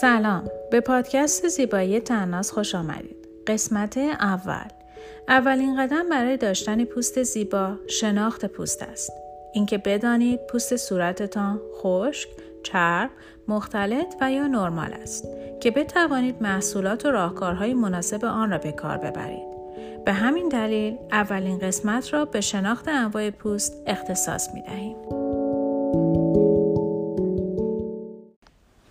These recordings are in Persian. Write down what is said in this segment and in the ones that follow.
سلام. به پادکست زیبایی تناس خوش آمدید. قسمت اول. اولین قدم برای داشتن پوست زیبا شناخت پوست است. اینکه بدانید پوست صورتتان خشک چرب مختلط و یا نرمال است که بتوانید محصولات و راهکارهای مناسب آن را به کار ببرید. به همین دلیل اولین قسمت را به شناخت انواع پوست اختصاص می دهیم.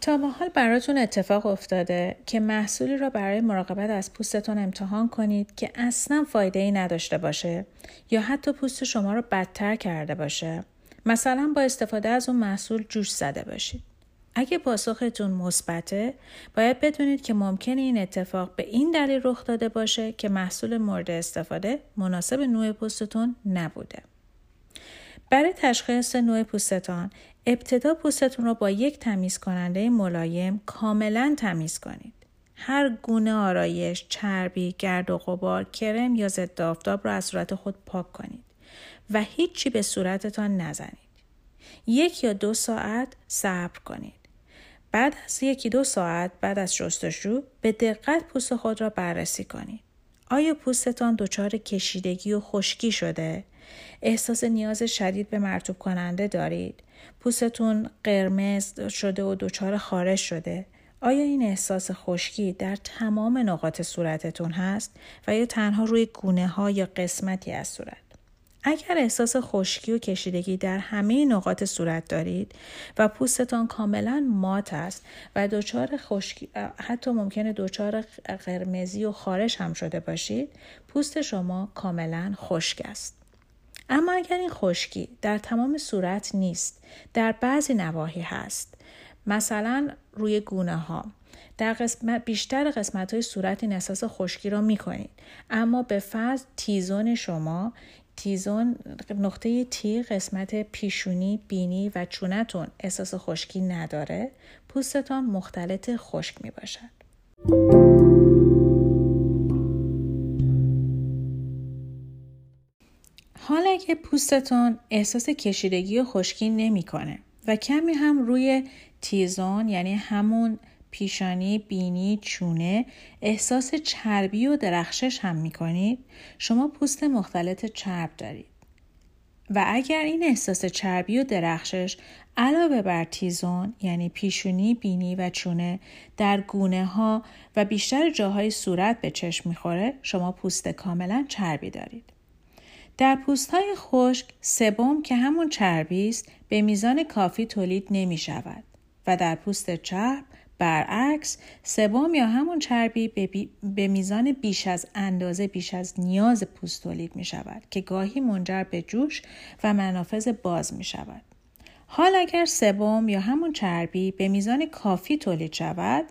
تا به حال براتون اتفاق افتاده که محصولی را برای مراقبت از پوستتون امتحان کنید که اصلا فایده ای نداشته باشه یا حتی پوست شما را بدتر کرده باشه. مثلا با استفاده از اون محصول جوش زده باشید. اگه پاسختون مثبته باید بدونید که ممکنه این اتفاق به این دلیل رخ داده باشه که محصول مورد استفاده مناسب نوع پوستتون نبوده. برای تشخیص نوع پوستتان ابتدا پوستتون رو با یک تمیز کننده ملایم کاملا تمیز کنید. هر گونه آرایش، چربی، گرد و غبار، کرم یا ضد آفتاب را از صورت خود پاک کنید و هیچی به صورتتان نزنید. یک یا دو ساعت صبر کنید. بعد از یکی دو ساعت بعد از شستشو به دقت پوست خود را بررسی کنید. آیا پوستتان دچار کشیدگی و خشکی شده؟ احساس نیاز شدید به مرتوب کننده دارید؟ پوستتون قرمز شده و دچار خارش شده؟ آیا این احساس خشکی در تمام نقاط صورتتون هست و یا تنها روی گونه ها یا قسمتی از صورت؟ اگر احساس خشکی و کشیدگی در همه نقاط صورت دارید و پوستتان کاملا مات است و دچار خشکی حتی ممکنه دچار قرمزی و خارش هم شده باشید پوست شما کاملا خشک است اما اگر این خشکی در تمام صورت نیست در بعضی نواحی هست. مثلا روی گونه ها در قسمت بیشتر قسمت های صورت این احساس خشکی را می کنید اما به فرض تیزون شما تیزون نقطه تی قسمت پیشونی بینی و چونتون احساس خشکی نداره پوستتان مختلط خشک می باشد. حالا که پوستتون احساس کشیدگی و خشکی نمی‌کنه و کمی هم روی تیزون یعنی همون پیشانی، بینی، چونه احساس چربی و درخشش هم می کنید شما پوست مختلط چرب دارید. و اگر این احساس چربی و درخشش علاوه بر تیزون یعنی پیشونی، بینی و چونه در گونه ها و بیشتر جاهای صورت به چشم می‌خوره شما پوست کاملا چربی دارید. در پوست های خشک سبم که همون چربی است به میزان کافی تولید نمی شود و در پوست چرب برعکس سبم یا همون چربی به میزان بیش از اندازه بیش از نیاز پوست تولید می شود که گاهی منجر به جوش و منافذ باز می شود. حال اگر سبم یا همون چربی به میزان کافی تولید شود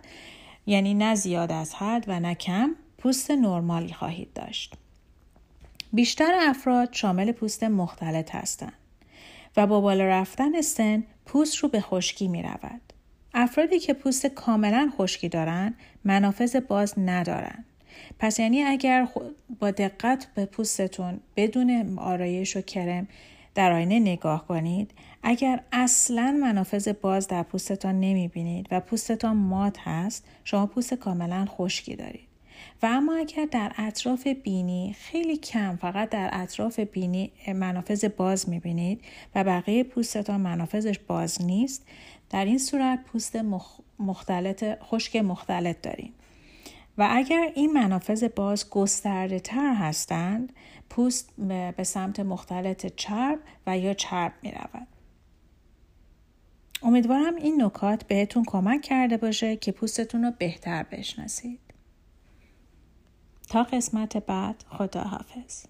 یعنی نه زیاد از حد و نه کم پوست نرمالی خواهید داشت. بیشتر افراد شامل پوست مختلط هستند و با بالا رفتن سن پوست رو به خشکی می رود. افرادی که پوست کاملا خشکی دارند منافذ باز ندارند. پس یعنی اگر با دقت به پوستتون بدون آرایش و کرم در آینه نگاه کنید اگر اصلا منافذ باز در پوستتان نمی بینید و پوستتان مات هست شما پوست کاملا خشکی دارید و اما اگر در اطراف بینی خیلی کم فقط در اطراف بینی منافذ باز می‌بینید و بقیه پوستتان منافذش باز نیست در این صورت پوست مختلط خشک مختلط داریم و اگر این منافذ باز گسترده تر هستند پوست به سمت مختلط چرب و یا چرب می رود. امیدوارم این نکات بهتون کمک کرده باشه که پوستتون رو بهتر بشناسید. تا قسمت بعد. خداحافظ.